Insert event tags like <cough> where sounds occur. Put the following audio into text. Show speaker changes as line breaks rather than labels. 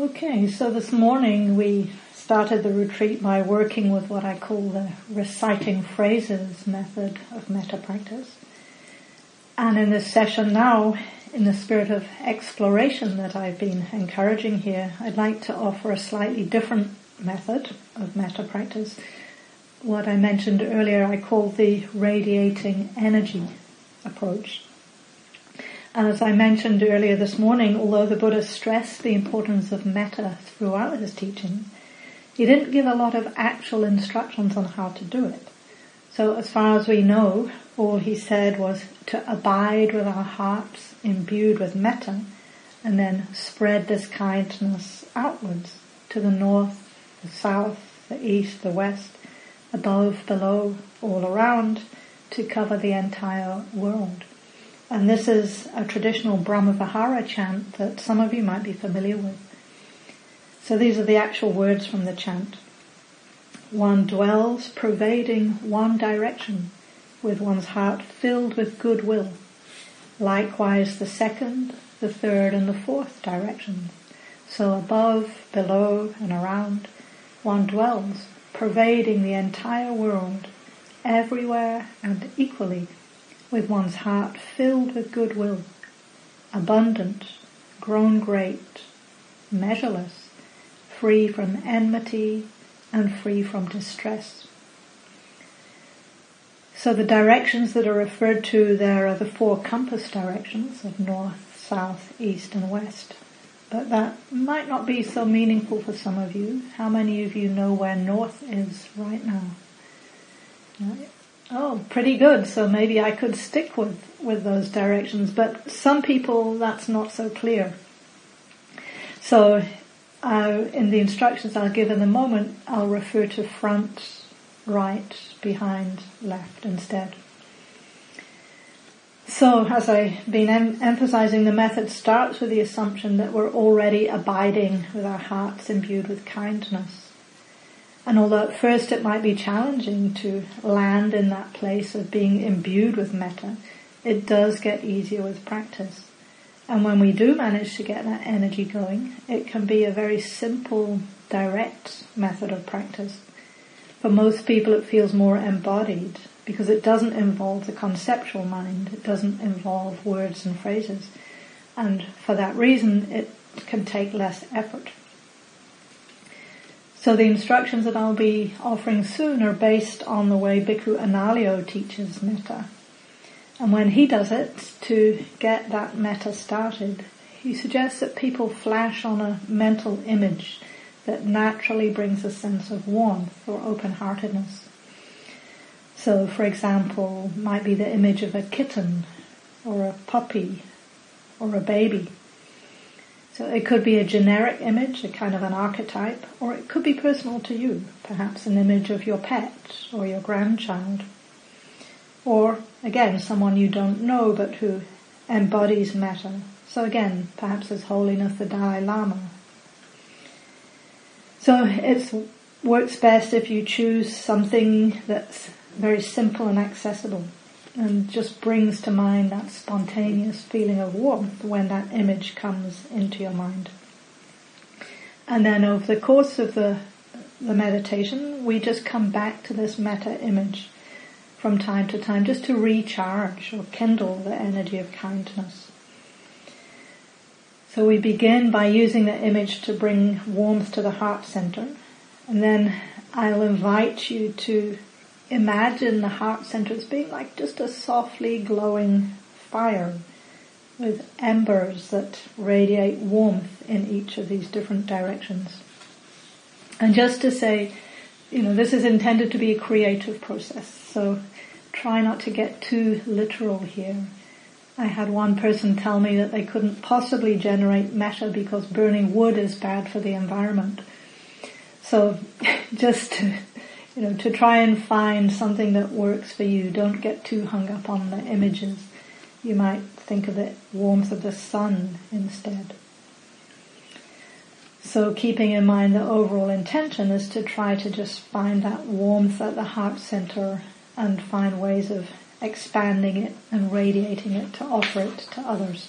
Okay, so this morning we started the retreat by working with what I call the reciting phrases method of metta practice. And in this session now, in the spirit of exploration that I've been encouraging here, I'd like to offer a slightly different method of metta practice. What I mentioned earlier I call the radiating energy approach. As I mentioned earlier this morning, although the Buddha stressed the importance of metta throughout his teaching, he didn't give a lot of actual instructions on how to do it. So as far as we know, all he said was to abide with our hearts imbued with metta and then spread this kindness outwards to the north, the south, the east, the west, above, below, all around to cover the entire world. And this is a traditional Brahmavihara chant that some of you might be familiar with. So these are the actual words from the chant. One dwells pervading one direction with one's heart filled with goodwill. Likewise the second, the third and the fourth directions. So above, below and around one dwells pervading the entire world everywhere and equally with one's heart filled with goodwill, abundant, grown great, measureless, free from enmity and free from distress. So the directions that are referred to there are the four compass directions of north, south, east and west. But that might not be so meaningful for some of you. How many of you know where north is right now? Oh, pretty good. So maybe I could stick with, with those directions, but some people that's not so clear. So, uh, in the instructions I'll give in a moment, I'll refer to front, right, behind, left instead. So, as I've been em- emphasizing, the method starts with the assumption that we're already abiding with our hearts imbued with kindness. And although at first it might be challenging to land in that place of being imbued with metta, it does get easier with practice. And when we do manage to get that energy going, it can be a very simple, direct method of practice. For most people it feels more embodied because it doesn't involve the conceptual mind. It doesn't involve words and phrases. And for that reason, it can take less effort. So the instructions that I'll be offering soon are based on the way Bhikkhu Analayo teaches metta. And when he does it, to get that metta started, he suggests that people flash on a mental image that naturally brings a sense of warmth or open-heartedness. So for example, might be the image of a kitten or a puppy or a baby. So it could be a generic image, a kind of an archetype, or it could be personal to you, perhaps an image of your pet or your grandchild. Or again, someone you don't know but who embodies metta. So again, perhaps His Holiness the Dalai Lama. So it works best if you choose something that's very simple and accessible and just brings to mind that spontaneous feeling of warmth when that image comes into your mind. And then over the course of the, the meditation, we just come back to this metta image from time to time just to recharge or kindle the energy of kindness. So we begin by using the image to bring warmth to the heart center. And then I'll invite you to imagine the heart center as being like just a softly glowing fire with embers that radiate warmth in each of these different directions. And just to say, you know, this is intended to be a creative process, so try not to get too literal here. I had one person tell me that they couldn't possibly generate metta because burning wood is bad for the environment. So <laughs> just to you know, to try and find something that works for you. Don't get too hung up on the images. You might think of the warmth of the sun instead. So keeping in mind the overall intention is to try to just find that warmth at the heart center and find ways of expanding it and radiating it to offer it to others.